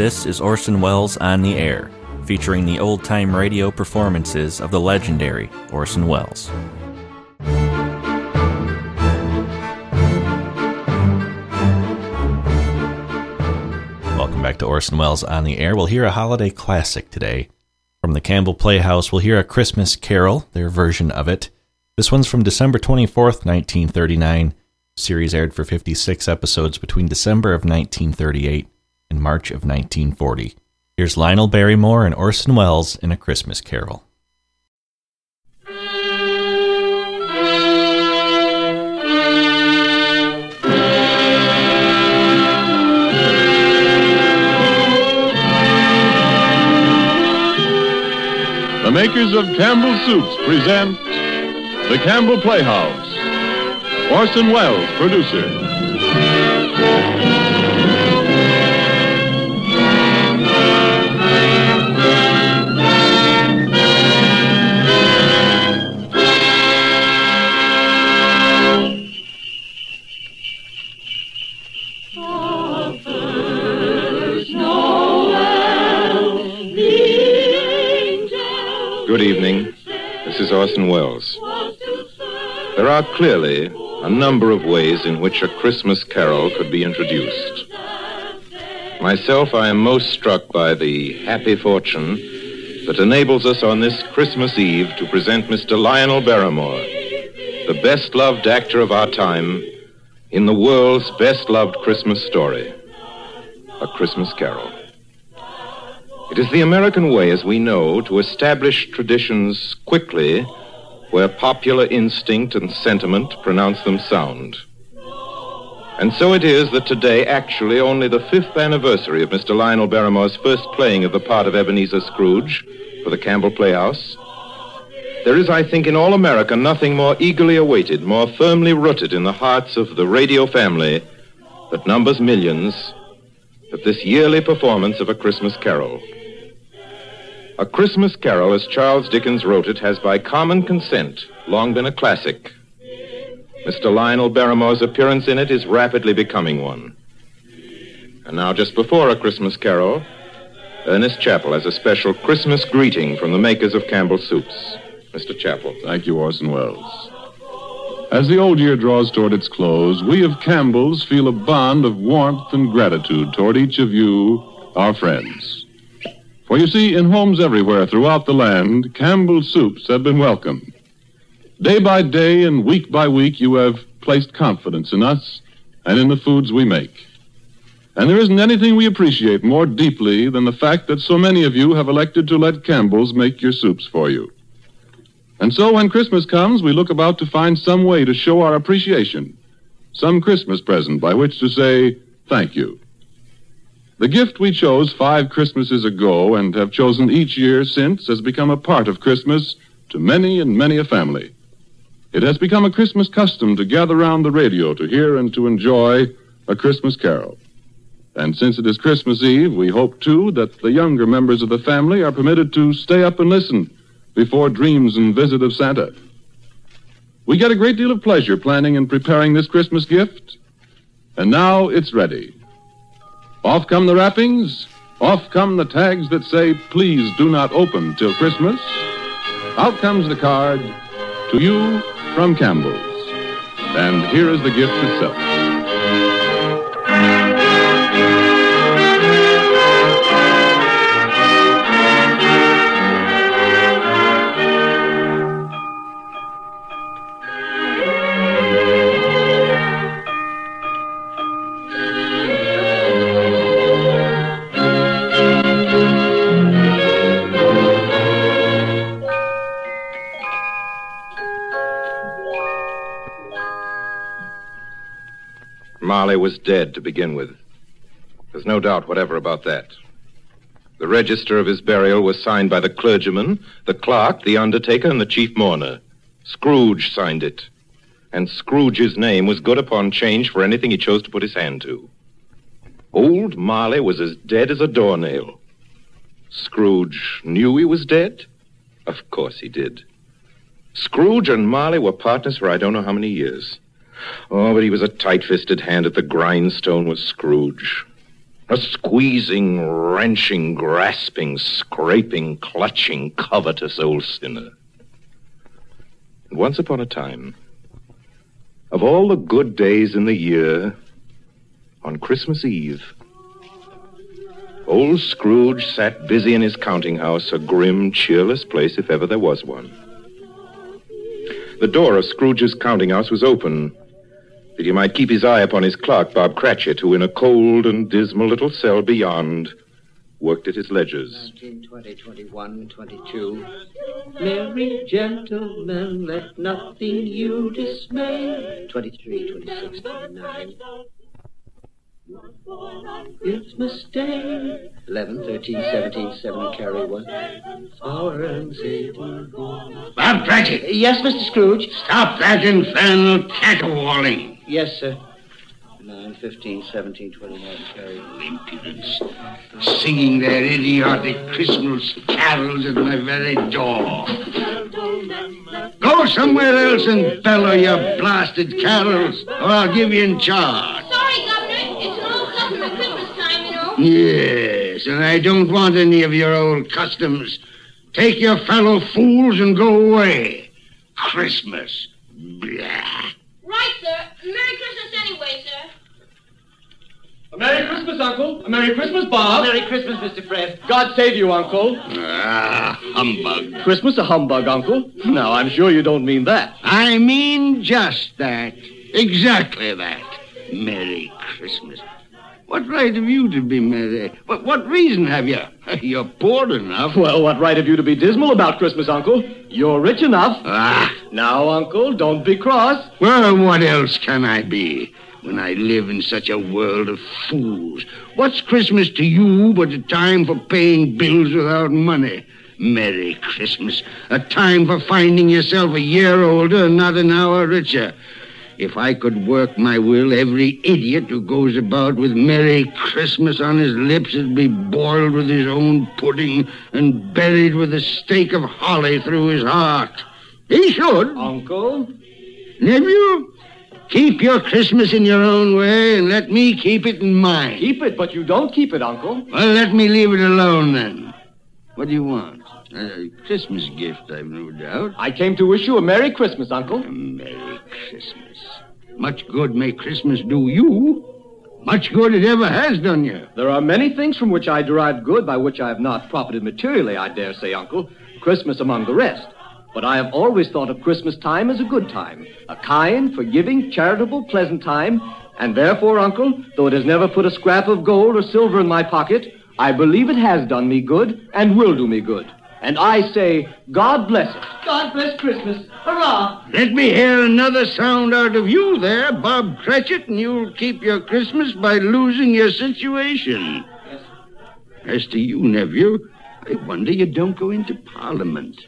This is Orson Welles on the Air, featuring the old time radio performances of the legendary Orson Welles. Welcome back to Orson Welles on the Air. We'll hear a holiday classic today. From the Campbell Playhouse, we'll hear a Christmas carol, their version of it. This one's from December 24th, 1939. series aired for 56 episodes between December of 1938 and March of 1940. Here's Lionel Barrymore and Orson Welles in A Christmas Carol. The makers of Campbell Soups present The Campbell Playhouse. Orson Welles, producer. Orson Welles. There are clearly a number of ways in which a Christmas carol could be introduced. Myself, I am most struck by the happy fortune that enables us on this Christmas Eve to present Mr. Lionel Barrymore, the best loved actor of our time, in the world's best loved Christmas story, A Christmas Carol. It is the American way, as we know, to establish traditions quickly where popular instinct and sentiment pronounce them sound. And so it is that today, actually only the fifth anniversary of Mr. Lionel Barrymore's first playing of the part of Ebenezer Scrooge for the Campbell Playhouse, there is, I think, in all America nothing more eagerly awaited, more firmly rooted in the hearts of the radio family that numbers millions, than this yearly performance of A Christmas Carol. A Christmas Carol, as Charles Dickens wrote it, has by common consent long been a classic. Mr. Lionel Barrymore's appearance in it is rapidly becoming one. And now, just before A Christmas Carol, Ernest Chappell has a special Christmas greeting from the makers of Campbell Soups. Mr. Chappell. Thank you, Orson Welles. As the old year draws toward its close, we of Campbell's feel a bond of warmth and gratitude toward each of you, our friends. For you see, in homes everywhere throughout the land, Campbell's soups have been welcome. Day by day and week by week, you have placed confidence in us and in the foods we make. And there isn't anything we appreciate more deeply than the fact that so many of you have elected to let Campbell's make your soups for you. And so when Christmas comes, we look about to find some way to show our appreciation, some Christmas present by which to say thank you. The gift we chose five Christmases ago and have chosen each year since has become a part of Christmas to many and many a family. It has become a Christmas custom to gather round the radio to hear and to enjoy a Christmas carol. And since it is Christmas Eve, we hope, too, that the younger members of the family are permitted to stay up and listen before dreams and visit of Santa. We get a great deal of pleasure planning and preparing this Christmas gift, and now it's ready. Off come the wrappings. Off come the tags that say, please do not open till Christmas. Out comes the card to you from Campbell's. And here is the gift itself. Was dead to begin with. There's no doubt whatever about that. The register of his burial was signed by the clergyman, the clerk, the undertaker, and the chief mourner. Scrooge signed it. And Scrooge's name was good upon change for anything he chose to put his hand to. Old Marley was as dead as a doornail. Scrooge knew he was dead? Of course he did. Scrooge and Marley were partners for I don't know how many years. Oh, but he was a tight fisted hand at the grindstone, was Scrooge. A squeezing, wrenching, grasping, scraping, clutching, covetous old sinner. And once upon a time, of all the good days in the year, on Christmas Eve, old Scrooge sat busy in his counting house, a grim, cheerless place if ever there was one. The door of Scrooge's counting house was open, that he might keep his eye upon his clerk, Bob Cratchit, who in a cold and dismal little cell beyond worked at his ledgers. 19, 20, 21, 22. Merry gentlemen, let nothing you dismay. 23, 26, 29. Christmas Day. 11, 13, 17, 7, carry 1. Four and Satan. Bob Cratchit, Yes, Mr. Scrooge. stop that infernal caterwauling. Yes, sir. 9, 15, 17, 29, carry 1. Impudence. Singing their idiotic Christmas carols at my very door. Go somewhere else and bellow your blasted carols, or I'll give you in charge. Sorry, Governor. It's an old custom at Christmas time, you know. Yes, and I don't want any of your old customs. Take your fellow fools and go away. Christmas. Blah. Right, sir. Merry Christmas anyway, sir. A Merry Christmas, Uncle. Merry Christmas, Bob. Merry Christmas, Mr. Fred. God save you, Uncle. Ah, humbug. Christmas a humbug, Uncle. Now, I'm sure you don't mean that. I mean just that. Exactly that. Merry Christmas. What right have you to be merry? What, what reason have you? You're poor enough. Well, what right have you to be dismal about Christmas, Uncle? You're rich enough. Ah, Now, Uncle, don't be cross. well, what else can I be when I live in such a world of fools? What's Christmas to you but a time for paying bills without money? Merry Christmas. A time for finding yourself a year older and not an hour richer. If I could work my will, every idiot who goes about with Merry Christmas on his lips would be boiled with his own pudding and buried with a stake of holly through his heart. He should. Uncle? Nephew, keep your Christmas in your own way and let me keep it in mine. Keep it, but you don't keep it, Uncle. Well, let me leave it alone then. What do you want? A Christmas gift, I've no doubt. I came to wish you a Merry Christmas, Uncle. A Merry Christmas. Much good may Christmas do you. Much good it ever has done you. There are many things from which I derive good by which I have not profited materially, I dare say, Uncle. Christmas among the rest. But I have always thought of Christmas time as a good time, a kind, forgiving, charitable, pleasant time, and therefore, Uncle, though it has never put a scrap of gold or silver in my pocket, I believe it has done me good and will do me good. And I say, God bless it. God bless Christmas. Hurrah! Let me hear another sound out of you there, Bob Cratchit, and you'll keep your Christmas by losing your situation. As to you, nephew, I wonder you don't go into Parliament.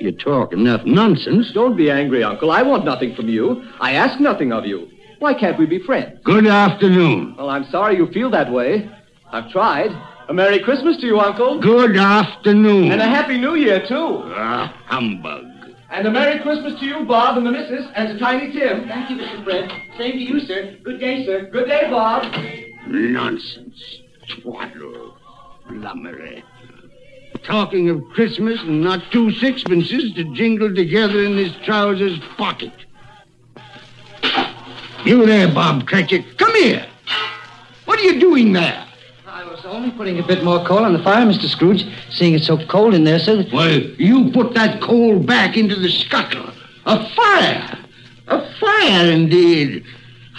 You talk enough nonsense. Don't be angry, Uncle. I want nothing from you. I ask nothing of you. Why can't we be friends? Good afternoon. Well, I'm sorry you feel that way. I've tried. A Merry Christmas to you, Uncle. Good afternoon. And a Happy New Year, too. Ah, humbug. And a Merry Christmas to you, Bob and the missus, and to Tiny Tim. Thank you, Mr. Fred. Same to you, sir. Good day, sir. Good day, Bob. Nonsense. Twaddle. Flummery. Talking of Christmas and not two sixpences to jingle together in his trousers pocket. You there, Bob Cratchit. Come here. What are you doing there? I was only putting a bit more coal on the fire, Mr. Scrooge, seeing it's so cold in there, sir. that- Well, you put that coal back into the scuttle. A fire! A fire, indeed.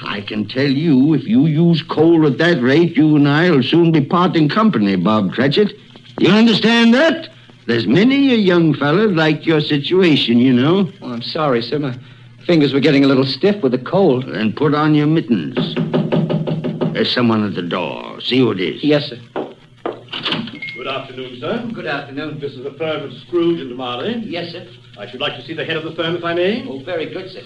I can tell you, if you use coal at that rate, you and I will soon be parting company, Bob Cratchit. You understand that? There's many a young fella like your situation, you know. Oh, I'm sorry, sir. My fingers were getting a little stiff with the cold. Then put on your mittens. There's someone at the door. See who it is. Yes, sir. Good afternoon, sir. Good afternoon. This is the firm of Scrooge and Marley. Yes, sir. I should like to see the head of the firm, if I may. Oh, very good, sir.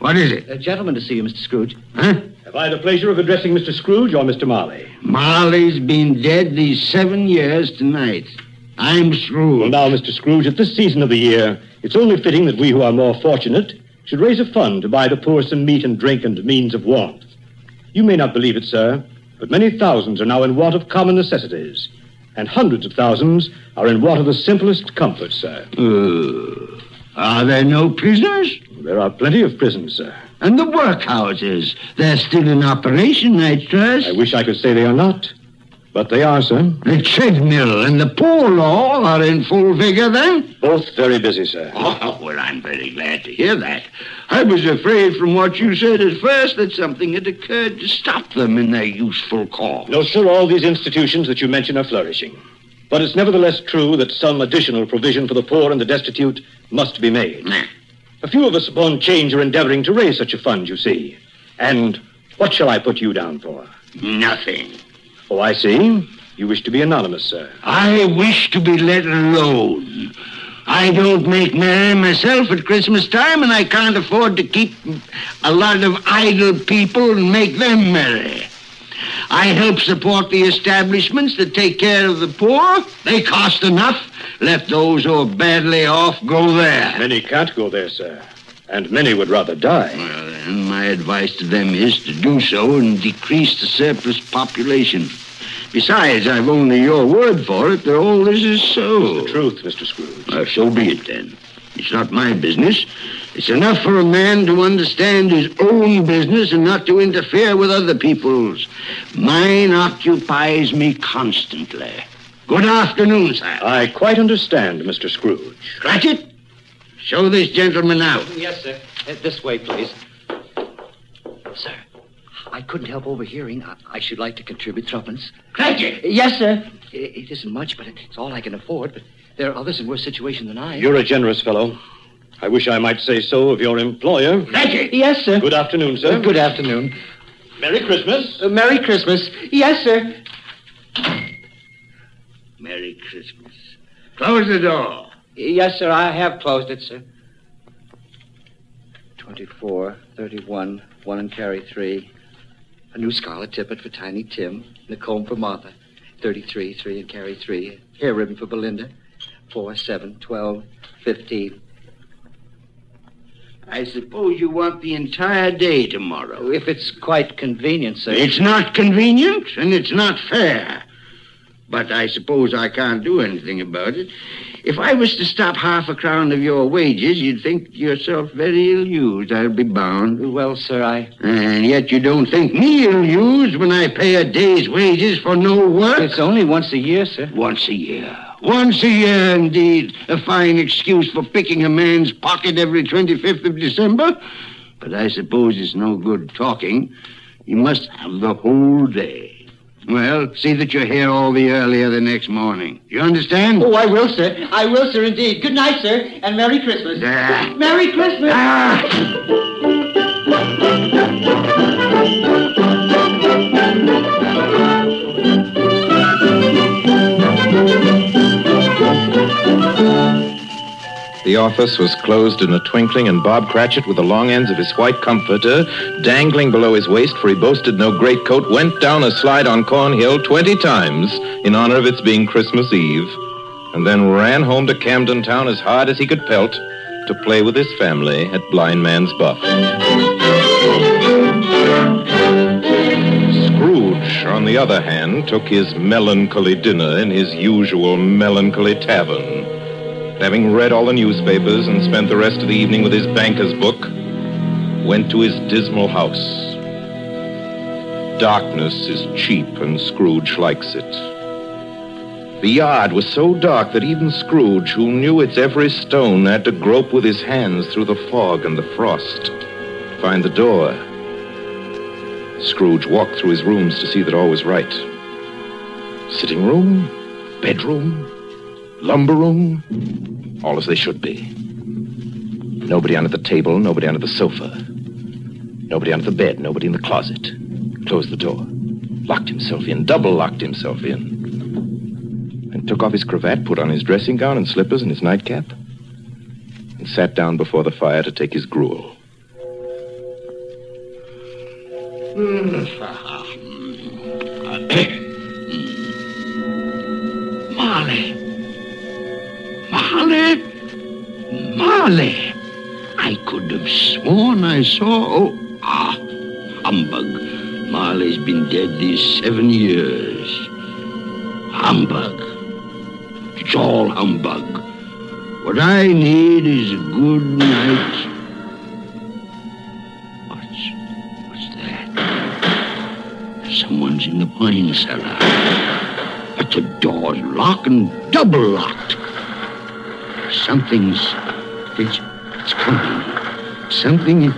What is it? A gentleman to see you, Mr. Scrooge. Huh? Have I the pleasure of addressing Mr. Scrooge or Mr. Marley? Marley's been dead these seven years tonight. I'm Scrooge. Well, now, Mr. Scrooge, at this season of the year, it's only fitting that we who are more fortunate should raise a fund to buy the poor some meat and drink and means of warmth. You may not believe it, sir, but many thousands are now in want of common necessities, and hundreds of thousands are in want of the simplest comforts, sir. Uh, are there no prisoners? There are plenty of prisons, sir. And the workhouses? They're still in operation, I trust. I wish I could say they are not, but they are, sir. The treadmill and the poor law are in full vigor, then? Both very busy, sir. Oh, well, I'm very glad to hear that. I was afraid from what you said at first that something had occurred to stop them in their useful cause. No, sir, all these institutions that you mention are flourishing. But it's nevertheless true that some additional provision for the poor and the destitute must be made. Nah. A few of us upon change are endeavoring to raise such a fund, you see. And what shall I put you down for? Nothing. Oh, I see. You wish to be anonymous, sir. I wish to be let alone. I don't make merry myself at Christmas time, and I can't afford to keep a lot of idle people and make them merry. I help support the establishments that take care of the poor. They cost enough. Let those who are badly off go there. Many can't go there, sir. And many would rather die. Well, then, my advice to them is to do so and decrease the surplus population. Besides, I've only your word for it that all this is so. The truth, Mr. Scrooge. Uh, so be it then. It's not my business. It's enough for a man to understand his own business and not to interfere with other people's. Mine occupies me constantly. Good afternoon, sir. I quite understand, Mr. Scrooge. Cratchit, show this gentleman out. Yes, sir. Uh, this way, please. Sir, I couldn't help overhearing. I, I should like to contribute threepence. Cratchit! Yes, sir. It, it isn't much, but it's all I can afford. But there are others in worse situation than I. You're a generous fellow. I wish I might say so of your employer. Cratchit! Yes, sir. Good afternoon, sir. Good afternoon. Merry Christmas. Uh, Merry Christmas. Yes, sir. Merry Christmas. Close the door. Yes, sir. I have closed it, sir. 24, 31, 1 and carry 3. A new scarlet tippet for Tiny Tim. And a comb for Martha. 33, 3 and carry 3. Hair ribbon for Belinda. 4, 7, 12, 15. I suppose you want the entire day tomorrow. Oh, if it's quite convenient, sir. It's not convenient and it's not fair. But I suppose I can't do anything about it. If I was to stop half a crown of your wages, you'd think yourself very ill used, I'll be bound. Well, sir, I. And yet you don't think me ill used when I pay a day's wages for no work? It's only once a year, sir. Once a year. Once a year, indeed. A fine excuse for picking a man's pocket every 25th of December. But I suppose it's no good talking. You must have the whole day. Well, see that you're here all the earlier the next morning. You understand? Oh, I will, sir. I will, sir, indeed. Good night, sir, and Merry Christmas. Ah. Merry Christmas. Ah! The office was closed in a twinkling, and Bob Cratchit, with the long ends of his white comforter dangling below his waist, for he boasted no greatcoat, went down a slide on Cornhill 20 times in honor of its being Christmas Eve, and then ran home to Camden Town as hard as he could pelt to play with his family at Blind Man's Buff. Scrooge, on the other hand, took his melancholy dinner in his usual melancholy tavern. Having read all the newspapers and spent the rest of the evening with his banker's book, went to his dismal house. Darkness is cheap, and Scrooge likes it. The yard was so dark that even Scrooge, who knew its every stone, had to grope with his hands through the fog and the frost to find the door. Scrooge walked through his rooms to see that all was right. Sitting room, bedroom, lumber room, all as they should be. Nobody under the table, nobody under the sofa, nobody under the bed, nobody in the closet. Closed the door, locked himself in, double locked himself in, and took off his cravat, put on his dressing gown and slippers and his nightcap, and sat down before the fire to take his gruel. Hmm. Marley. Marley. Marley. I could have sworn I saw. Oh, ah, humbug. Marley's been dead these seven years. Humbug. It's all humbug. What I need is a good night. What's, what's that? Someone's in the pine cellar. But the door's locked and double locked. Something's. It's, it's coming. Something. It,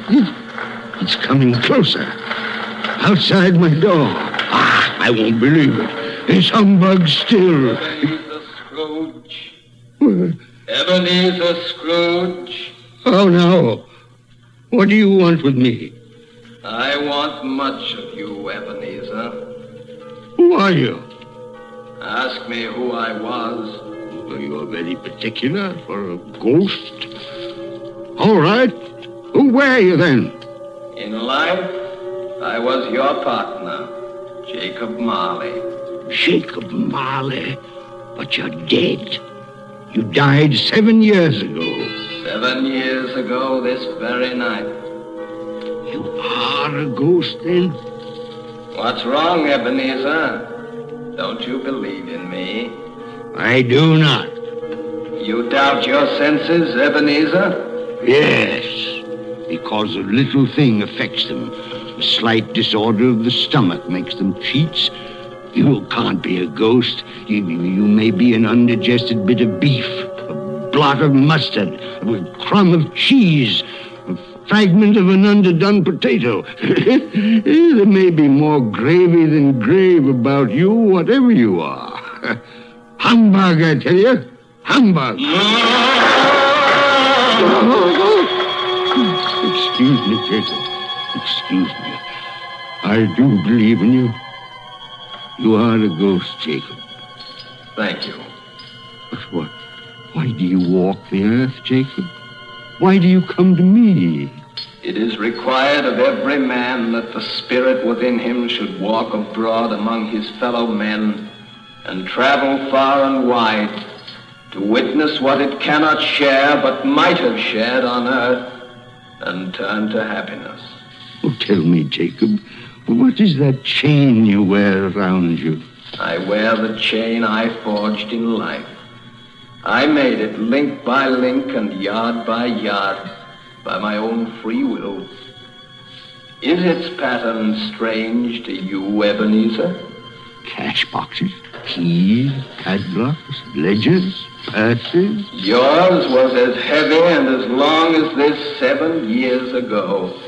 it's coming closer. Outside my door. Ah, I won't believe it. It's humbug still. Ebenezer Scrooge. What? Ebenezer Scrooge. Oh, no. What do you want with me? I want much of you, Ebenezer. Who are you? Ask me who I was. You're very particular for a ghost. All right. Who were you then? In life, I was your partner, Jacob Marley. Jacob Marley. But you're dead. You died seven years ago. Seven years ago this very night. You are a ghost then? What's wrong, Ebenezer? Don't you believe in me? I do not. You doubt your senses, Ebenezer? Yes. Because a little thing affects them. A slight disorder of the stomach makes them cheats. You can't be a ghost. You, you may be an undigested bit of beef, a blot of mustard, a crumb of cheese, a fragment of an underdone potato. there may be more gravy than grave about you, whatever you are. Humbug, I tell you. Humbug. Excuse me, Jacob. Excuse me. I do believe in you. You are a ghost, Jacob. Thank you. But what? Why do you walk the earth, Jacob? Why do you come to me? It is required of every man that the spirit within him should walk abroad among his fellow men and travel far and wide to witness what it cannot share but might have shared on earth and turn to happiness. Oh, tell me, Jacob, what is that chain you wear around you? I wear the chain I forged in life. I made it link by link and yard by yard by my own free will. Is its pattern strange to you, Ebenezer? Cash boxes, keys, padlocks, ledgers, purses. Yours was as heavy and as long as this seven years ago.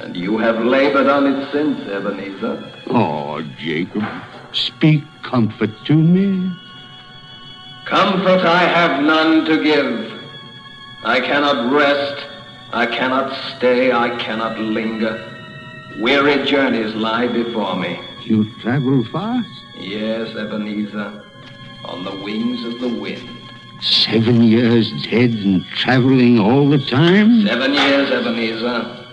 And you have labored on it since, Ebenezer. Oh, Jacob, speak comfort to me. Comfort I have none to give. I cannot rest. I cannot stay. I cannot linger. Weary journeys lie before me. You travel fast? Yes, Ebenezer, on the wings of the wind. Seven years dead and traveling all the time? Seven years, Ebenezer.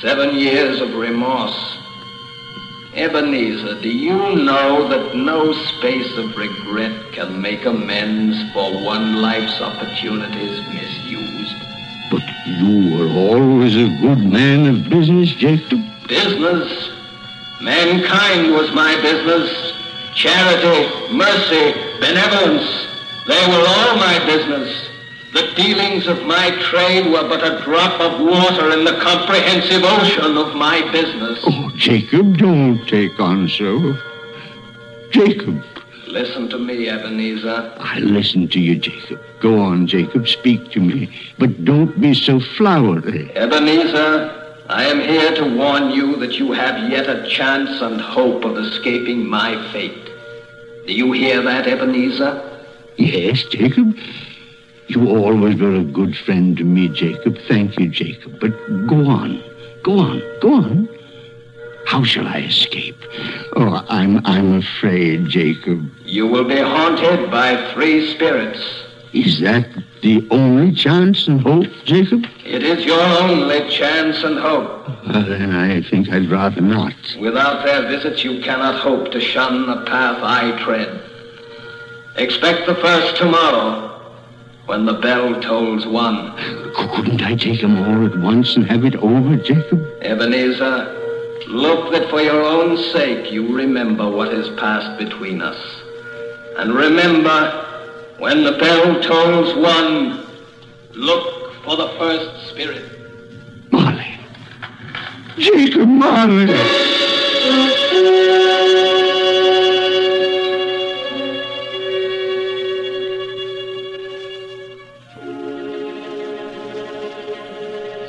Seven years of remorse. Ebenezer, do you know that no space of regret can make amends for one life's opportunities misused? But you were always a good man of business, Jacob. Business? Mankind was my business. Charity, mercy, benevolence, they were all my business. The dealings of my trade were but a drop of water in the comprehensive ocean of my business. Oh, Jacob, don't take on so. Jacob. Listen to me, Ebenezer. I listen to you, Jacob. Go on, Jacob. Speak to me. But don't be so flowery. Ebenezer, I am here to warn you that you have yet a chance and hope of escaping my fate. Do you hear that, Ebenezer? Yes, Jacob. You always were a good friend to me, Jacob. Thank you, Jacob. But go on. Go on. Go on. How shall I escape? Oh, I'm I'm afraid, Jacob. You will be haunted by three spirits. Is that the only chance and hope, Jacob? It is your only chance and hope. Uh, then I think I'd rather not. Without their visits, you cannot hope to shun the path I tread. Expect the first tomorrow, when the bell tolls one. Couldn't I take them all at once and have it over, Jacob? Ebenezer, Look that for your own sake you remember what has passed between us. And remember, when the bell tolls one, look for the first spirit. Marley. Jacob Marley.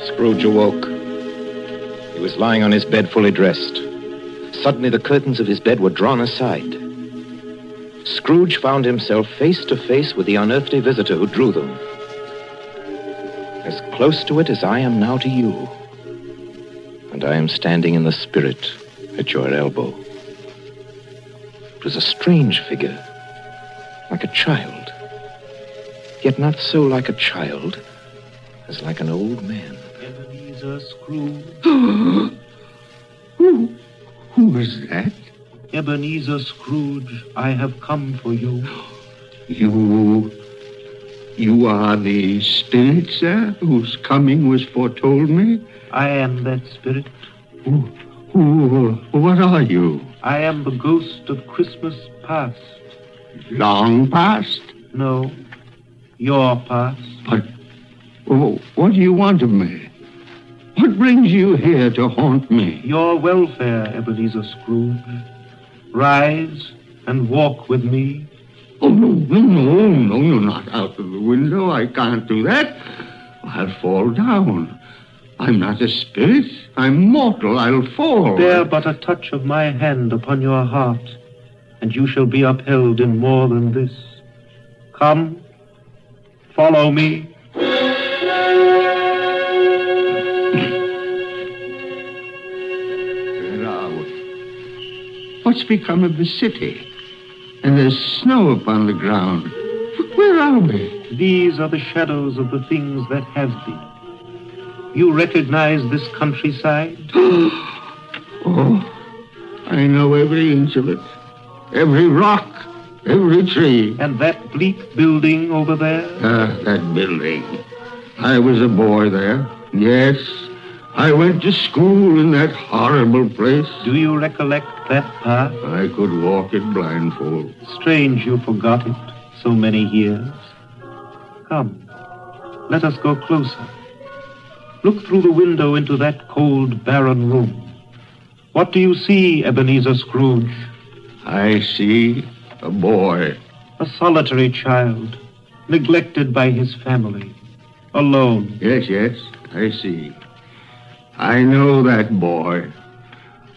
Scrooge awoke. He was lying on his bed fully dressed. Suddenly, the curtains of his bed were drawn aside. Scrooge found himself face to face with the unearthly visitor who drew them. As close to it as I am now to you. And I am standing in the spirit at your elbow. It was a strange figure, like a child. Yet not so like a child as like an old man. Ebenezer Scrooge. who, who is that? Ebenezer Scrooge, I have come for you. You. You are the spirit, sir, whose coming was foretold me? I am that spirit. Who, who, what are you? I am the ghost of Christmas past. Long past? No, your past. But oh, what do you want of me? What brings you here to haunt me? Your welfare, Ebenezer Scrooge. Rise and walk with me. Oh, no, no, no, no, no, not out of the window. I can't do that. I'll fall down. I'm not a spirit. I'm mortal. I'll fall. Bear but a touch of my hand upon your heart, and you shall be upheld in more than this. Come, follow me. What's become of the city? And there's snow upon the ground. Where are we? These are the shadows of the things that have been. You recognize this countryside? oh, I know every inch of it. Every rock, every tree. And that bleak building over there? Ah, that building. I was a boy there. Yes, I went to school in that horrible place. Do you recollect that path? I could walk it blindfold. Strange you forgot it so many years. Come, let us go closer. Look through the window into that cold, barren room. What do you see, Ebenezer Scrooge? I see a boy. A solitary child, neglected by his family, alone. Yes, yes, I see. I know that boy.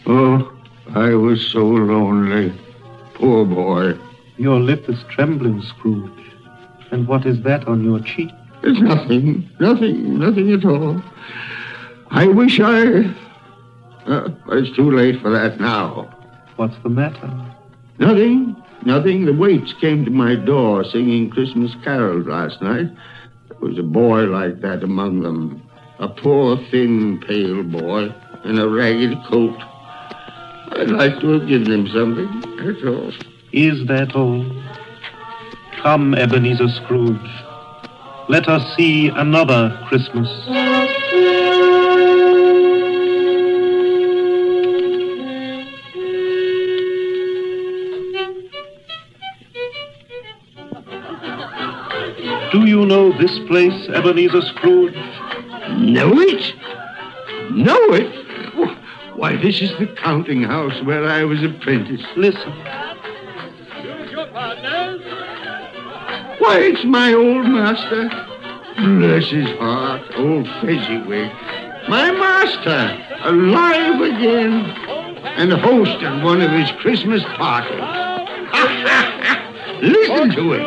Oh, I was so lonely. Poor boy. Your lip is trembling, Scrooge. And what is that on your cheek? It's nothing. Nothing. Nothing at all. I wish I. Uh, it's too late for that now. What's the matter? Nothing. Nothing. The waits came to my door singing Christmas carols last night. There was a boy like that among them. A poor, thin, pale boy in a ragged coat. I'd like to have given him something. That's all. Is that all? Come, Ebenezer Scrooge. Let us see another Christmas. Do you know this place, Ebenezer Scrooge? Know it? Know it? Why, this is the counting house where I was apprenticed. Listen. Choose your partners. Why, it's my old master. Bless his heart, old Fezziwig. My master, alive again, and hosting one of his Christmas parties. Listen to it.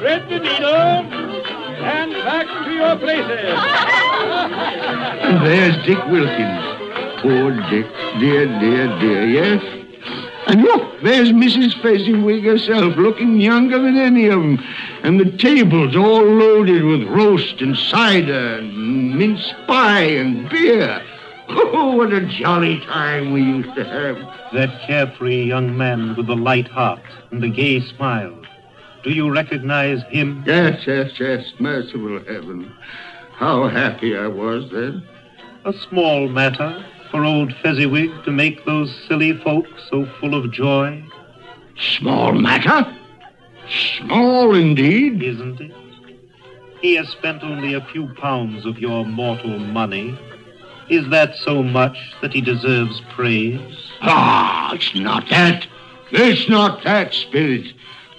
Thread the needle and back to your places. And there's Dick Wilkins. Poor Dick. Dear, dear, dear, yes? And look, there's Mrs. Fezziwig herself, looking younger than any of them. And the table's all loaded with roast and cider and mince pie and beer. Oh, what a jolly time we used to have. That carefree young man with the light heart and the gay smile. Do you recognize him? Yes, yes, yes. Merciful heaven. How happy I was then. A small matter, for old Fezziwig to make those silly folk so full of joy? Small matter? Small indeed. Isn't it? He has spent only a few pounds of your mortal money. Is that so much that he deserves praise? Ah, it's not that. It's not that, Spirit.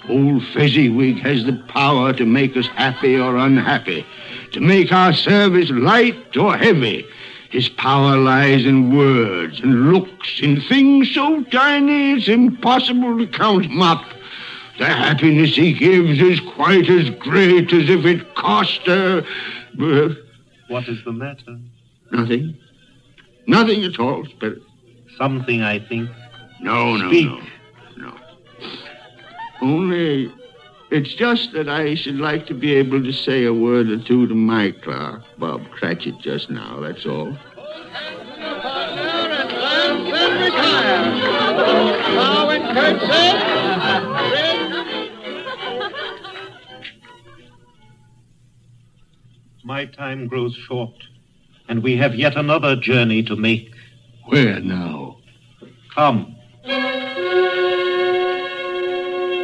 Old Fezziwig has the power to make us happy or unhappy, to make our service light or heavy. His power lies in words and looks, in things so tiny it's impossible to count them up. The happiness he gives is quite as great as if it cost her. What is the matter? Nothing. Nothing at all, Spirit. Something, I think. No, no, Speak. no. No. Only it's just that I should like to be able to say a word or two to my clerk, Bob Cratchit, just now, that's all. Now, in curtsy. My time grows short, and we have yet another journey to make. Where now? Come.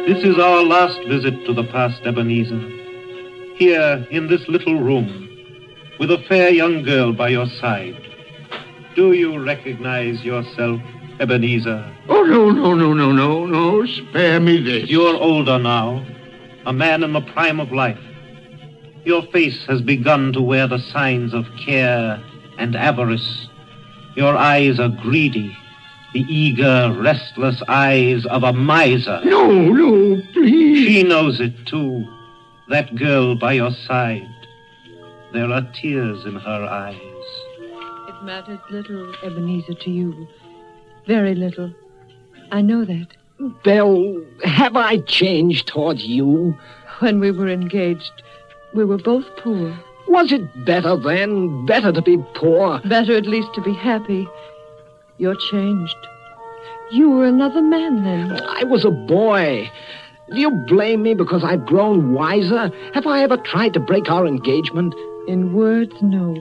This is our last visit to the past Ebenezer. Here, in this little room, with a fair young girl by your side. Do you recognize yourself, Ebenezer? Oh, no, no, no, no, no, no. Spare me this. You're older now, a man in the prime of life. Your face has begun to wear the signs of care and avarice. Your eyes are greedy, the eager, restless eyes of a miser. No, no, please. She knows it too, that girl by your side. There are tears in her eyes. It matters little, Ebenezer, to you. Very little. I know that. Belle, have I changed towards you? When we were engaged, we were both poor. Was it better then? Better to be poor? Better at least to be happy. You're changed. You were another man then. I was a boy. Do you blame me because I've grown wiser? Have I ever tried to break our engagement? In words, no.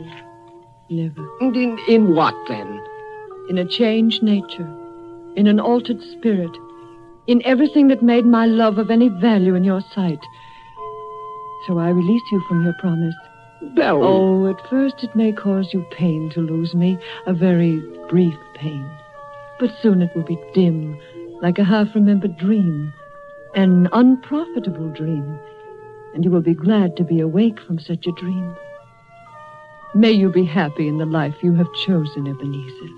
Never. In, in what, then? In a changed nature. In an altered spirit. In everything that made my love of any value in your sight. So I release you from your promise. Belle. Oh, at first it may cause you pain to lose me, a very brief pain. But soon it will be dim, like a half remembered dream, an unprofitable dream, and you will be glad to be awake from such a dream. May you be happy in the life you have chosen, Ebenezer,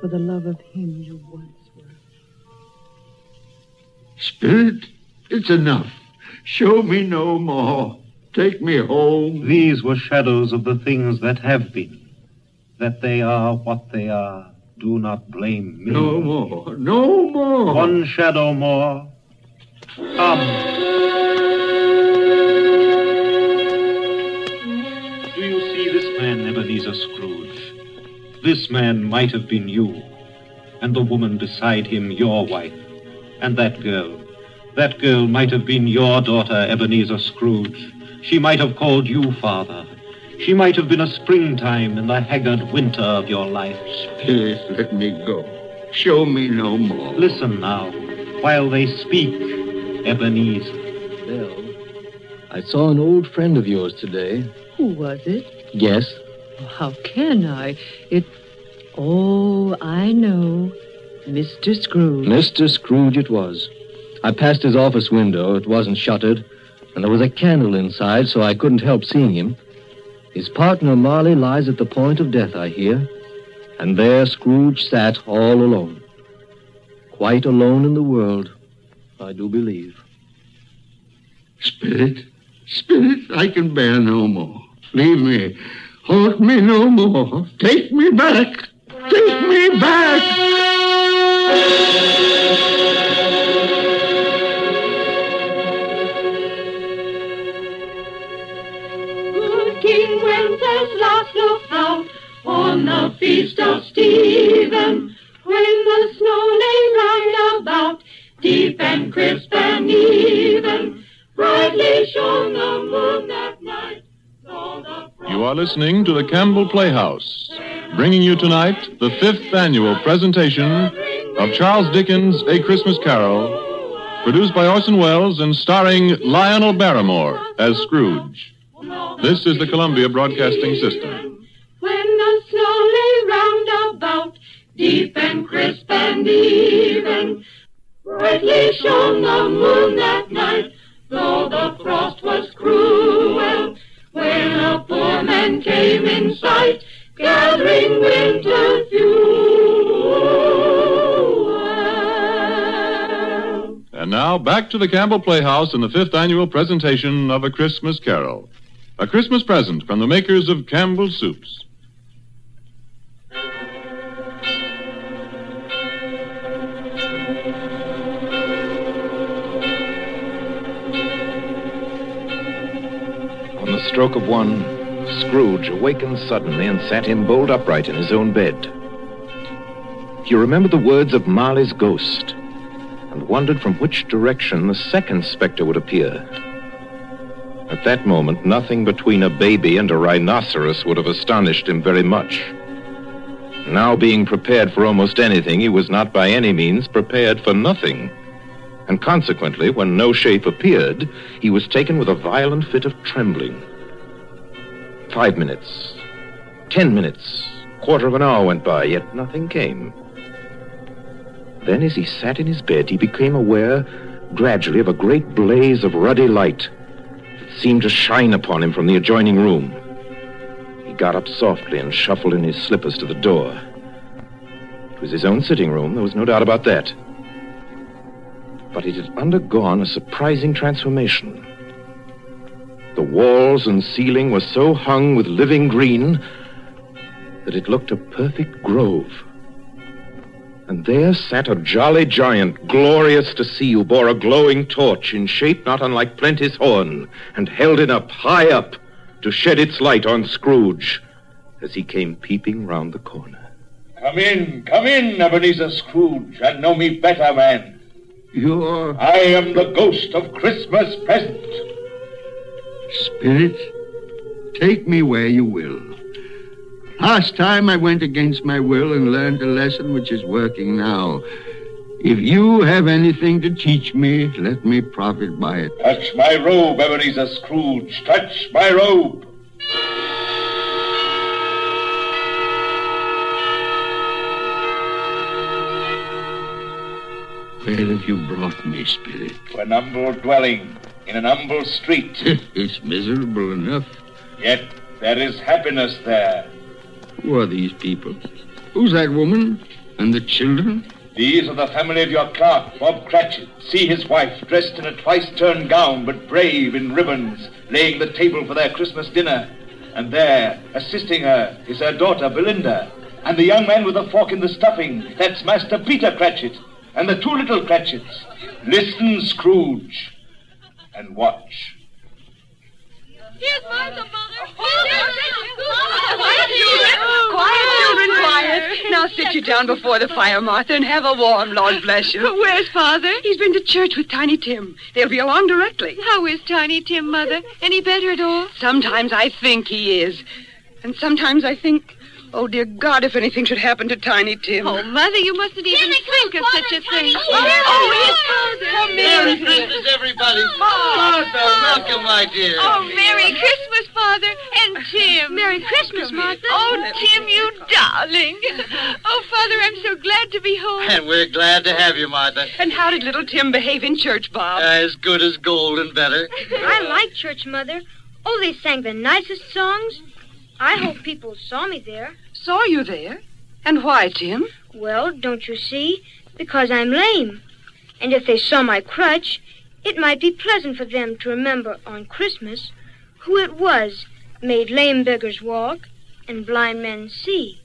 for the love of him you once were. Spirit, it's enough. Show me no more. Take me home. These were shadows of the things that have been. That they are what they are. Do not blame me. No more. No more. One shadow more. Come. Do you see this man, Ebenezer Scrooge? This man might have been you, and the woman beside him your wife, and that girl. That girl might have been your daughter, Ebenezer Scrooge. She might have called you father. She might have been a springtime in the haggard winter of your life. Spirit, let me go. Show me no more. Listen now, while they speak, Ebenezer. Belle, I saw an old friend of yours today. Who was it? Guess. How can I? It. Oh, I know. Mr. Scrooge. Mr. Scrooge it was. I passed his office window. It wasn't shuttered, and there was a candle inside, so I couldn't help seeing him. His partner, Marley, lies at the point of death, I hear. And there Scrooge sat all alone. Quite alone in the world, I do believe. Spirit, Spirit, I can bear no more. Leave me. Haunt me no more. Take me back. Take me back. Feast of Stephen, when the snow lay about, deep and crisp and even. Brightly shone the moon that night. You are listening to the Campbell Playhouse. bringing you tonight the fifth annual presentation of Charles Dickens' A Christmas Carol, produced by Orson Welles and starring Lionel Barrymore as Scrooge. This is the Columbia Broadcasting System. Deep and crisp and even, brightly shone the moon that night, though the frost was cruel. When a poor man came in sight, gathering winter fuel. And now back to the Campbell Playhouse in the fifth annual presentation of A Christmas Carol. A Christmas present from the makers of Campbell's Soups. Stroke of one, Scrooge awakened suddenly and sat him bolt upright in his own bed. He remembered the words of Marley's ghost and wondered from which direction the second specter would appear. At that moment, nothing between a baby and a rhinoceros would have astonished him very much. Now being prepared for almost anything, he was not by any means prepared for nothing. And consequently, when no shape appeared, he was taken with a violent fit of trembling. Five minutes, ten minutes, quarter of an hour went by, yet nothing came. Then, as he sat in his bed, he became aware gradually of a great blaze of ruddy light that seemed to shine upon him from the adjoining room. He got up softly and shuffled in his slippers to the door. It was his own sitting room, there was no doubt about that. But it had undergone a surprising transformation. The walls and ceiling were so hung with living green that it looked a perfect grove. And there sat a jolly giant, glorious to see, who bore a glowing torch in shape not unlike Plenty's horn, and held it up, high up, to shed its light on Scrooge as he came peeping round the corner. Come in, come in, Ebenezer Scrooge, and know me better, man. You're. I am the ghost of Christmas present. Spirit, take me where you will. Last time I went against my will and learned a lesson which is working now. If you have anything to teach me, let me profit by it. Touch my robe, Ebenezer Scrooge. Touch my robe. Where have you brought me, Spirit? To an humble dwelling in an humble street. it's miserable enough. Yet there is happiness there. Who are these people? Who's that woman? And the children? These are the family of your clerk, Bob Cratchit. See his wife, dressed in a twice-turned gown, but brave in ribbons, laying the table for their Christmas dinner. And there, assisting her, is her daughter, Belinda. And the young man with the fork in the stuffing, that's Master Peter Cratchit. And the two little Cratchits. Listen, Scrooge, and watch. Here's Martha, Mother. Quiet, children. Quiet, children, quiet. Now sit you down before the fire, Martha, and have a warm, Lord bless you. Where's Father? He's been to church with Tiny Tim. They'll be along directly. How is Tiny Tim, Mother? Any better at all? Sometimes I think he is. And sometimes I think, oh, dear God, if anything should happen to Tiny Tim. Oh, Mother, you mustn't even think of such a thing. Oh, oh, here's Father. Merry Christmas, everybody. Martha, welcome, my dear. Oh, Merry Christmas, Father. And Tim. Merry Christmas, Martha. Oh, Tim, you darling. Oh, Father, I'm so glad to be home. And we're glad to have you, Martha. And how did little Tim behave in church, Bob? Uh, as good as gold and better. I like church, Mother. Oh, they sang the nicest songs. I hope people saw me there. Saw you there? And why, Tim? Well, don't you see? Because I'm lame. And if they saw my crutch, it might be pleasant for them to remember on Christmas who it was made lame beggars walk and blind men see.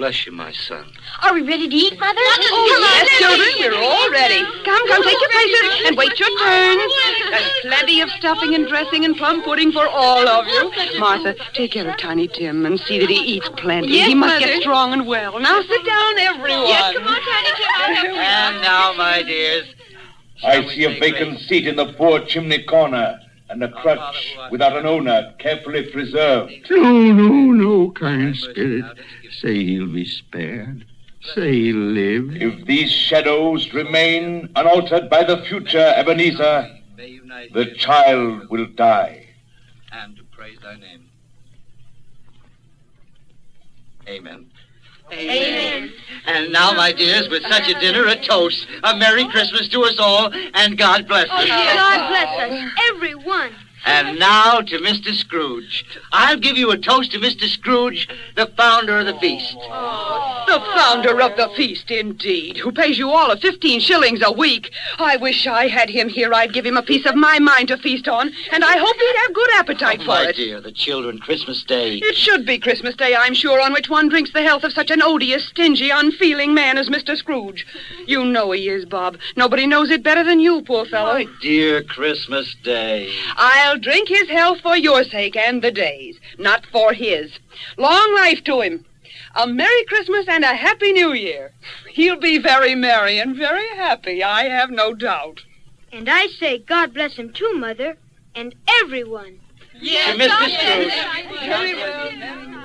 Bless you, my son. Are we ready to eat, Mother? Oh, yes, children, we're all ready. Come, come, take your places and wait your turns. There's plenty of stuffing and dressing and plum pudding for all of you. Martha, take care of Tiny Tim and see that he eats plenty. Yes, he must Mother. get strong and well. Now sit down, everyone. Yes, come on, Tiny Tim. And now, my dears, I see a vacant seat in the poor chimney corner. And a crutch without an owner carefully preserved. No, no, no, kind spirit. Say he'll be spared. Say he'll live. If these shadows remain unaltered by the future, Ebenezer, the child will die. And to praise thy name. Amen. Amen. And now, my dears, with such a dinner, a toast. A Merry Christmas to us all, and God bless us. Oh, God bless us, everyone. And now to Mr. Scrooge. I'll give you a toast to Mr. Scrooge, the founder of the feast. The founder of the feast, indeed, who pays you all of 15 shillings a week. I wish I had him here. I'd give him a piece of my mind to feast on, and I hope he'd have good appetite Oh, for my it. dear, the children, Christmas Day. It should be Christmas Day, I'm sure, on which one drinks the health of such an odious, stingy, unfeeling man as Mr. Scrooge. You know he is, Bob. Nobody knows it better than you, poor fellow. My dear Christmas Day. I'll drink his health for your sake and the day's, not for his. Long life to him. A Merry Christmas and a Happy New Year. He'll be very merry and very happy, I have no doubt. And I say God bless him too, Mother, and everyone. To Mr. Scrooge. Very well.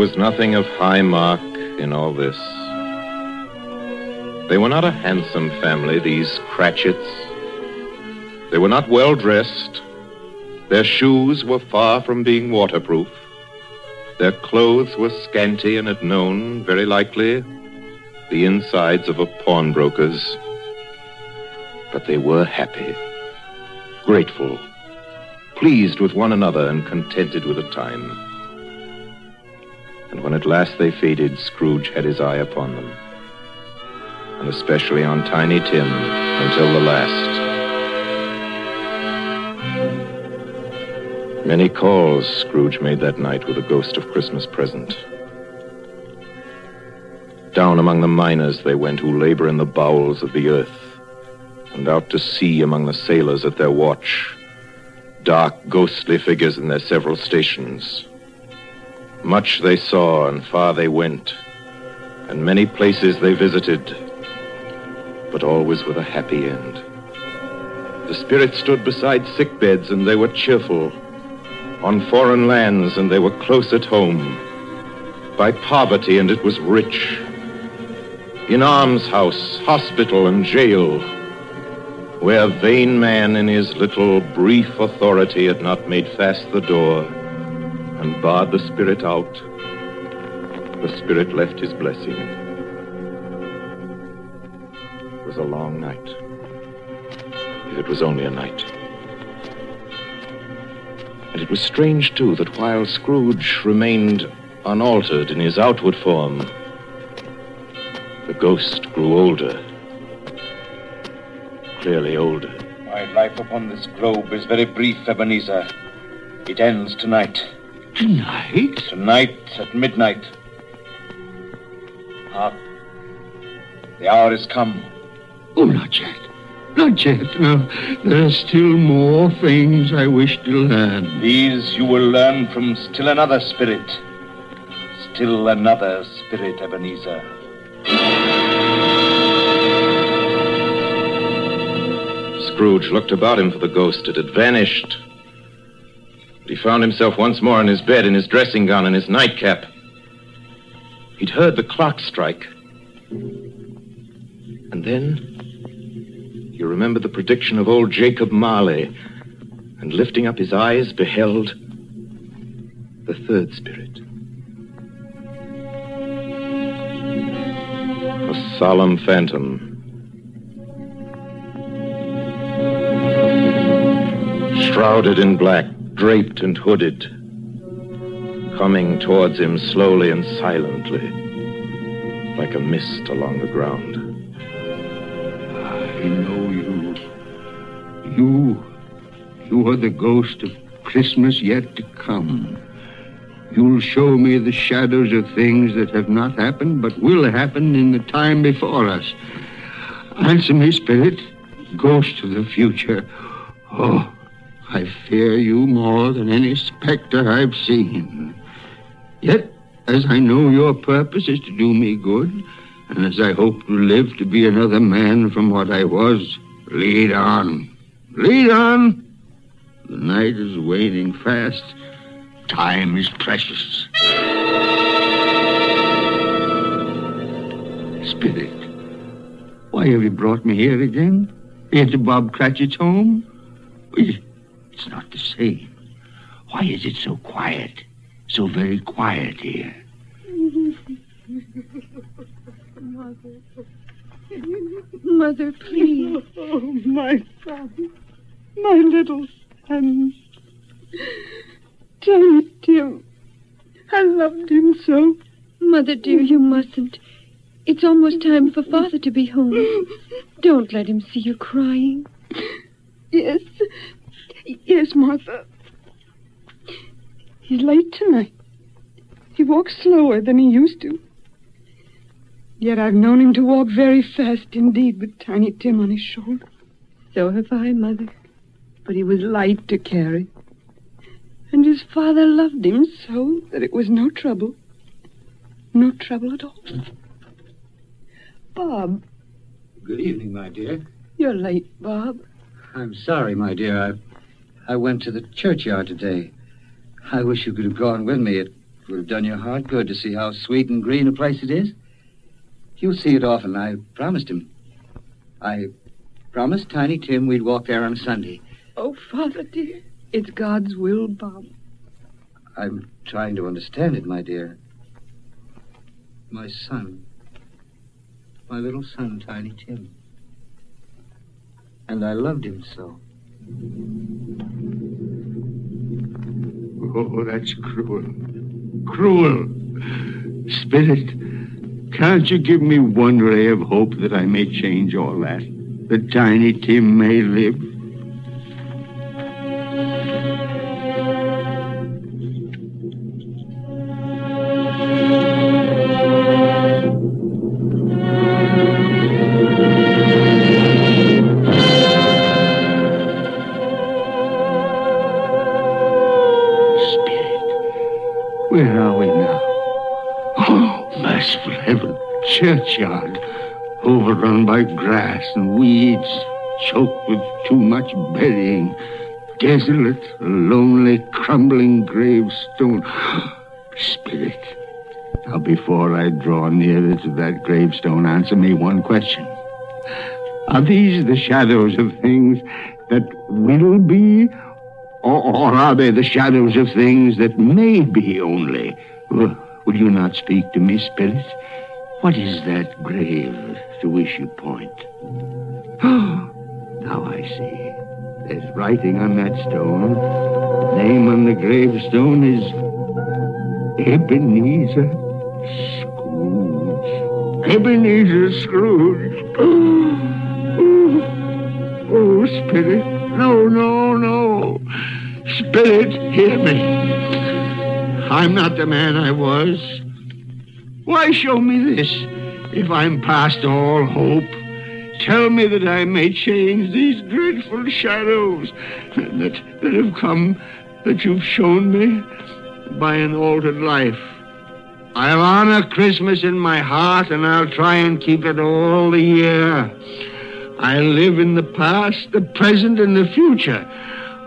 Was nothing of high mark in all this. They were not a handsome family, these Cratchits. They were not well dressed. Their shoes were far from being waterproof. Their clothes were scanty and had known, very likely, the insides of a pawnbroker's. But they were happy, grateful, pleased with one another, and contented with the time. And when at last they faded, Scrooge had his eye upon them. And especially on Tiny Tim until the last. Many calls Scrooge made that night with the ghost of Christmas present. Down among the miners they went who labor in the bowels of the earth, and out to sea among the sailors at their watch. Dark, ghostly figures in their several stations. Much they saw and far they went, and many places they visited, but always with a happy end. The spirits stood beside sick beds and they were cheerful. On foreign lands and they were close at home. By poverty and it was rich. In almshouse, hospital, and jail, where vain man in his little brief authority had not made fast the door and barred the spirit out, the spirit left his blessing. It was a long night. If it was only a night. And it was strange, too, that while Scrooge remained unaltered in his outward form, the ghost grew older. Clearly older. My life upon this globe is very brief, Ebenezer. It ends tonight. Tonight? Tonight at midnight. Hark. The hour is come. Oh, not yet. Not yet. No, there are still more things I wish to learn. These you will learn from still another spirit. Still another spirit, Ebenezer. Scrooge looked about him for the ghost. It had vanished. He found himself once more in his bed, in his dressing gown, and his nightcap. He'd heard the clock strike. And then he remembered the prediction of old Jacob Marley, and lifting up his eyes, beheld the third spirit. A solemn phantom shrouded in black, draped and hooded, coming towards him slowly and silently, like a mist along the ground. I know you. You. You are the ghost of Christmas yet to come. You'll show me the shadows of things that have not happened, but will happen in the time before us. Answer me, Spirit. Ghost of the future. Oh, I fear you more than any specter I've seen. Yet, as I know your purpose is to do me good, and as I hope to live to be another man from what I was, lead on. Lead on. The night is waning fast. Time is precious. Spirit, why have you brought me here again? Into Bob Cratchit's home? It's not the same. Why is it so quiet? So very quiet here. Mother. Mother, please. Oh, my son. My little son. Tiny Tim. I loved him so. Mother, dear, you mustn't. It's almost time for Father to be home. Don't let him see you crying. Yes. Yes, Martha. He's late tonight. He walks slower than he used to. Yet I've known him to walk very fast indeed with Tiny Tim on his shoulder. So have I, Mother. But he was light to carry. And his father loved him so that it was no trouble. No trouble at all. Bob, Good evening, my dear. you're late, Bob. I'm sorry, my dear. I, I went to the churchyard today. I wish you could have gone with me. It would have done your heart good to see how sweet and green a place it is. You'll see it often. I promised him. I promised Tiny Tim we'd walk there on Sunday. Oh, Father, dear, it's God's will, Bob. I'm trying to understand it, my dear. My son. My little son, Tiny Tim. And I loved him so. Oh, that's cruel. Cruel. Spirit, can't you give me one ray of hope that I may change all that? That Tiny Tim may live? Grass and weeds. Choked with too much burying. Desolate, lonely, crumbling gravestone. Spirit. Now, before I draw nearer to that gravestone, answer me one question. Are these the shadows of things that will be, or, or are they the shadows of things that may be only? Will, you not speak to me, Spirit? What is that grave to which you point? now I see. There's writing on that stone. The Name on the gravestone is Ebenezer Scrooge. Ebenezer Scrooge. Oh, Spirit. No, no, no. Spirit, hear me. I'm not the man I was. Why show me this if I'm past all hope? Tell me that I may change these dreadful shadows that, that have come, that you've shown me by an altered life. I'll honor Christmas in my heart and I'll try and keep it all the year. I'll live in the past, the present, and the future.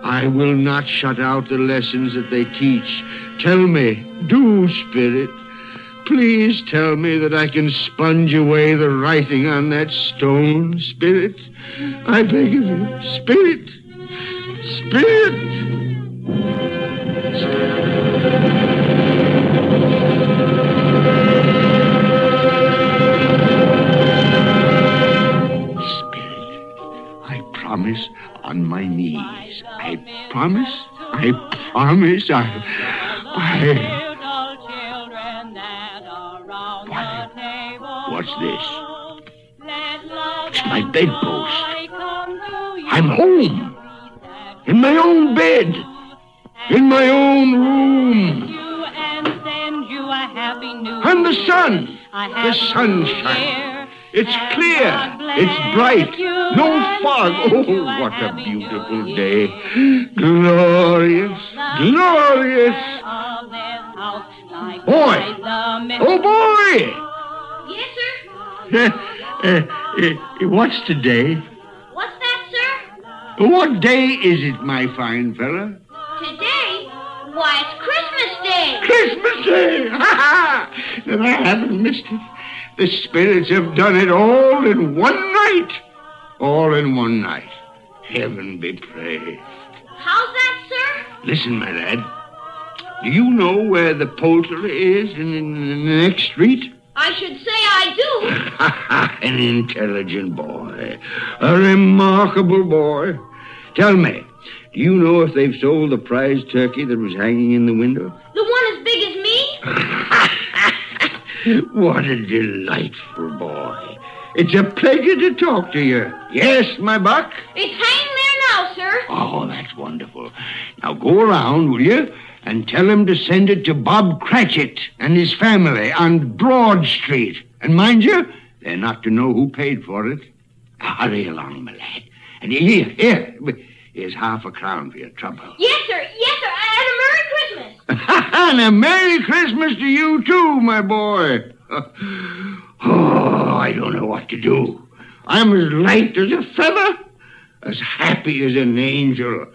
I will not shut out the lessons that they teach. Tell me, do, Spirit. Please tell me that I can sponge away the writing on that stone, Spirit. I beg of you, Spirit. Spirit. Spirit, I promise on my knees. I promise. I promise. I. I. this? It's my bedpost. I'm home. In my own bed. In my own room. And the sun. The sunshine. It's clear. It's bright. No fog. Oh, what a beautiful day. Glorious. Glorious. Boy. Oh, boy. Uh, uh, uh, what's today? What's that, sir? What day is it, my fine fella? Today? Why, it's Christmas Day. Christmas Day! Ha ha! And I haven't missed it. The spirits have done it all in one night. All in one night. Heaven be praised. How's that, sir? Listen, my lad. Do you know where the poultry is in, in the next street? I should say I do. An intelligent boy. A remarkable boy. Tell me, do you know if they've sold the prize turkey that was hanging in the window? The one as big as me? What a delightful boy. It's a pleasure to talk to you. Yes, my buck? It's hanging there now, sir. Oh, that's wonderful. Now go around, will you, and tell him to send it to Bob Cratchit and his family on Broad Street. And mind you, they're not to know who paid for it. Now, hurry along, my lad. And here, here, here's half a crown for your trouble. Yes, sir. Yes, sir. And a Merry Christmas. and a Merry Christmas to you, too, my boy. Oh, I don't know what to do. I'm as light as a feather, as happy as an angel.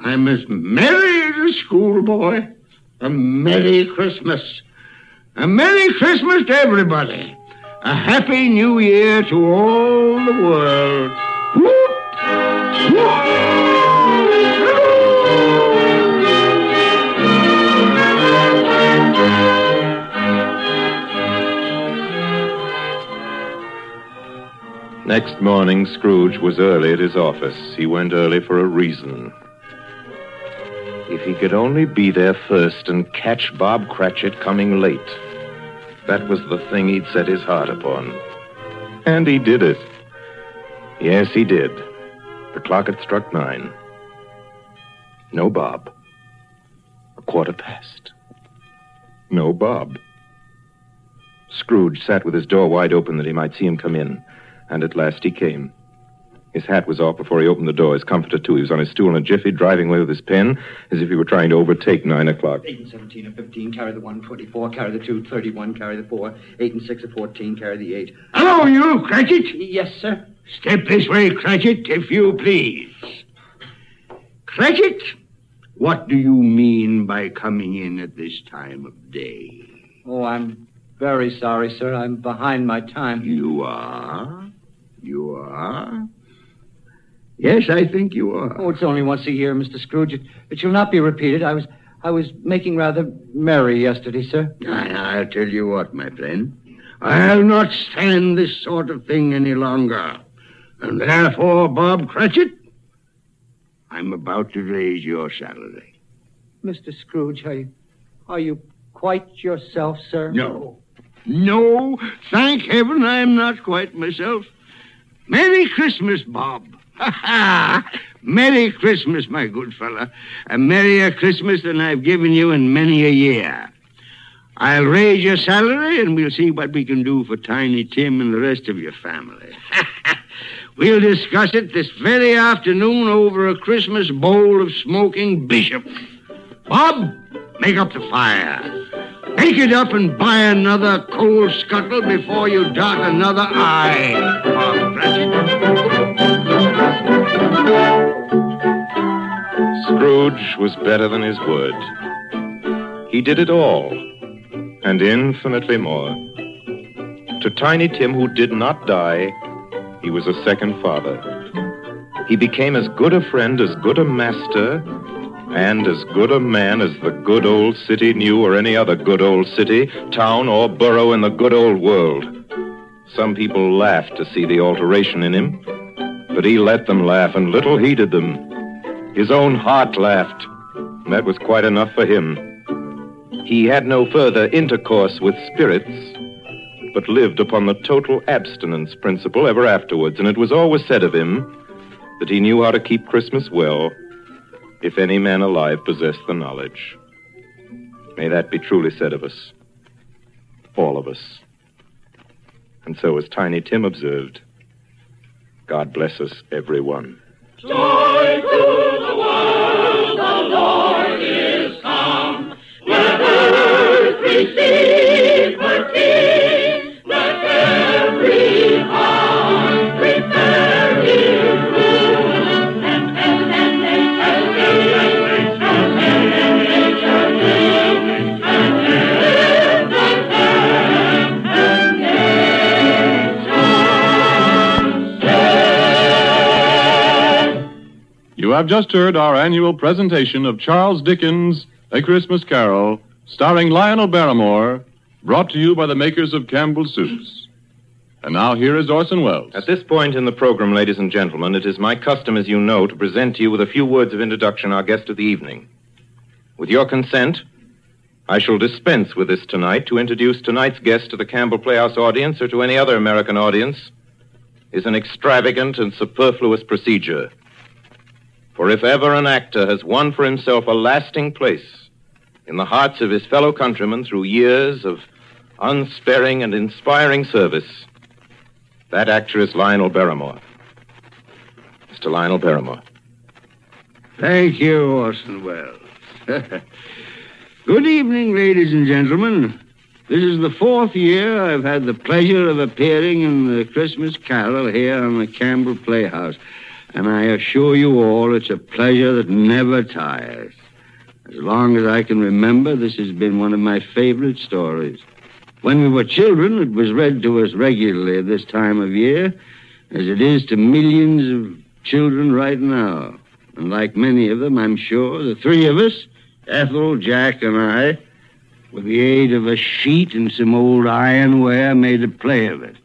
I'm as merry as a schoolboy. A Merry Christmas. A Merry Christmas to everybody. A Happy New Year to all the world. Whoop! Whoop! Next morning, Scrooge was early at his office. He went early for a reason. If he could only be there first and catch Bob Cratchit coming late. That was the thing he'd set his heart upon. And he did it. Yes, he did. The clock had struck nine. No Bob. A quarter past. No Bob. Scrooge sat with his door wide open that he might see him come in. And at last he came. His hat was off before he opened the door. His comforter, too. He was on his stool in a jiffy, driving away with his pen as if he were trying to overtake nine o'clock. 8 and 17 and 15, carry the 1, 24, carry the 2, 31, carry the 4, 8 and 6 are 14, carry the 8. Hello, you, Cratchit. Yes, sir. Step this way, Cratchit, if you please. Cratchit, what do you mean by coming in at this time of day? Oh, I'm very sorry, sir. I'm behind my time. You are? You are? Yes, I think you are. Oh, it's only once a year, Mr. Scrooge. It, it shall not be repeated. I was I was making rather merry yesterday, sir. I, I'll tell you what, my friend. I'll not stand this sort of thing any longer. And therefore, Bob Cratchit, I'm about to raise your salary. Mr. Scrooge, are you, are you quite yourself, sir? No. No, thank heaven I'm not quite myself. Merry Christmas, Bob. Merry Christmas, my good fella. A merrier Christmas than I've given you in many a year. I'll raise your salary and we'll see what we can do for Tiny Tim and the rest of your family. we'll discuss it this very afternoon over a Christmas bowl of smoking bishop. Bob, make up the fire. Make it up and buy another coal scuttle before you dot another I, Bob Scrooge was better than his word. He did it all, and infinitely more. To Tiny Tim, who did not die, he was a second father. He became as good a friend, as good a master, and as good a man as the good old city knew or any other good old city, town, or borough in the good old world. Some people laughed to see the alteration in him, but he let them laugh and little heeded them. His own heart laughed. and That was quite enough for him. He had no further intercourse with spirits, but lived upon the total abstinence principle ever afterwards, and it was always said of him that he knew how to keep Christmas well, if any man alive possessed the knowledge. May that be truly said of us. all of us. And so, as Tiny Tim observed, God bless us, everyone. Joy to the world, the Lord is come. Earth have just heard our annual presentation of Charles Dickens' A Christmas Carol, starring Lionel Barrymore, brought to you by the makers of Campbell's Soups. And now here is Orson Welles. At this point in the program, ladies and gentlemen, it is my custom, as you know, to present to you with a few words of introduction our guest of the evening. With your consent, I shall dispense with this tonight to introduce tonight's guest to the Campbell Playhouse audience or to any other American audience is an extravagant and superfluous procedure. For if ever an actor has won for himself a lasting place in the hearts of his fellow countrymen through years of unsparing and inspiring service, that actor is Lionel Barrymore. Mr. Lionel Barrymore. Thank you, Orson Welles. Good evening, ladies and gentlemen. This is the fourth year I've had the pleasure of appearing in the Christmas Carol here on the Campbell Playhouse. And I assure you all it's a pleasure that never tires. As long as I can remember, this has been one of my favorite stories. When we were children, it was read to us regularly at this time of year, as it is to millions of children right now. And like many of them, I'm sure, the three of us, Ethel, Jack, and I, with the aid of a sheet and some old ironware, made a play of it.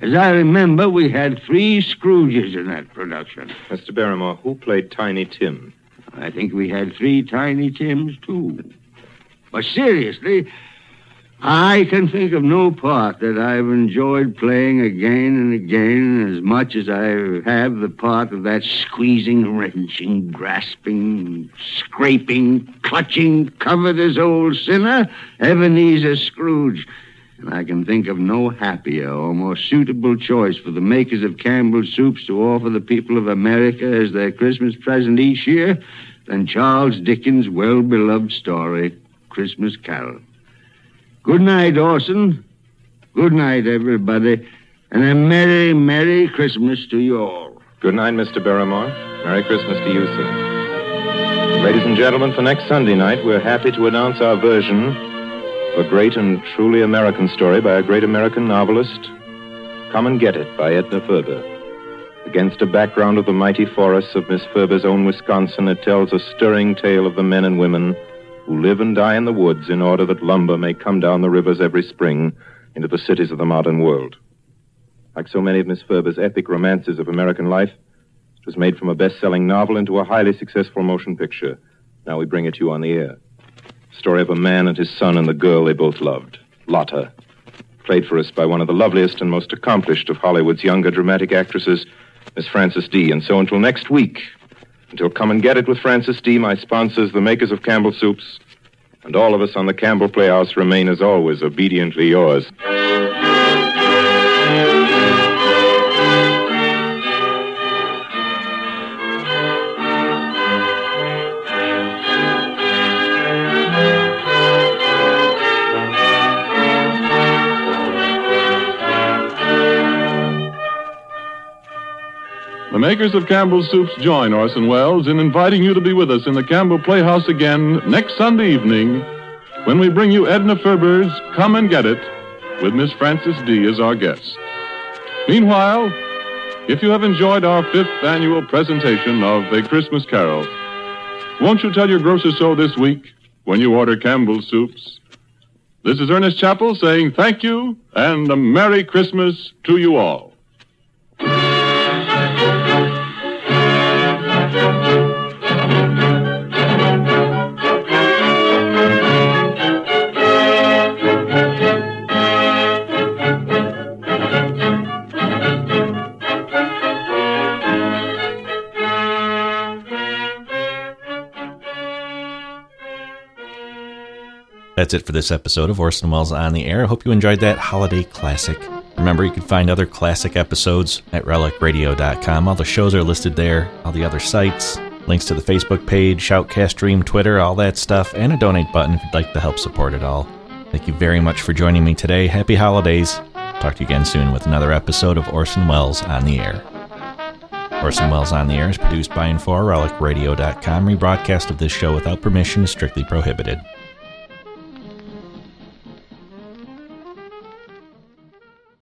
As I remember, we had three Scrooges in that production. Mr. Barrymore, who played Tiny Tim? I think we had three Tiny Tims, too. But seriously, I can think of no part that I've enjoyed playing again and again as much as I have the part of that squeezing, wrenching, grasping, scraping, clutching, covetous old sinner, Ebenezer Scrooge. And I can think of no happier or more suitable choice for the makers of Campbell's soups to offer the people of America as their Christmas present each year than Charles Dickens' well beloved story, Christmas Carol. Good night, Orson. Good night, everybody. And a Merry, Merry Christmas to you all. Good night, Mr. Barrymore. Merry Christmas to you, sir. Ladies and gentlemen, for next Sunday night, we're happy to announce our version a great and truly American story by a great American novelist, Come and Get It by Edna Ferber. Against a background of the mighty forests of Miss Ferber's own Wisconsin, it tells a stirring tale of the men and women who live and die in the woods in order that lumber may come down the rivers every spring into the cities of the modern world. Like so many of Miss Ferber's epic romances of American life, it was made from a best-selling novel into a highly successful motion picture. Now we bring it to you on the air. Story of a man and his son and the girl they both loved, Lotta. Played for us by one of the loveliest and most accomplished of Hollywood's younger dramatic actresses, Miss Frances Dee. And so until next week, until Come and Get It with Frances Dee., my sponsors, the makers of Campbell Soups, and all of us on the Campbell Playhouse remain, as always, obediently yours. Makers of Campbell's Soups join Orson Welles in inviting you to be with us in the Campbell Playhouse again next Sunday evening when we bring you Edna Ferber's Come and Get It with Miss Frances Dee. as our guest. Meanwhile, if you have enjoyed our fifth annual presentation of A Christmas Carol, won't you tell your grocer so this week when you order Campbell's Soups? This is Ernest Chappell saying thank you and a Merry Christmas to you all. That's it for this episode of Orson Welles on the Air. I hope you enjoyed that holiday classic. Remember, you can find other classic episodes at relicradio.com. All the shows are listed there, all the other sites, links to the Facebook page, Shoutcast Stream, Twitter, all that stuff, and a donate button if you'd like to help support it all. Thank you very much for joining me today. Happy holidays. Talk to you again soon with another episode of Orson Welles on the Air. Orson Welles on the Air is produced by and for RelicRadio.com. Rebroadcast of this show without permission is strictly prohibited.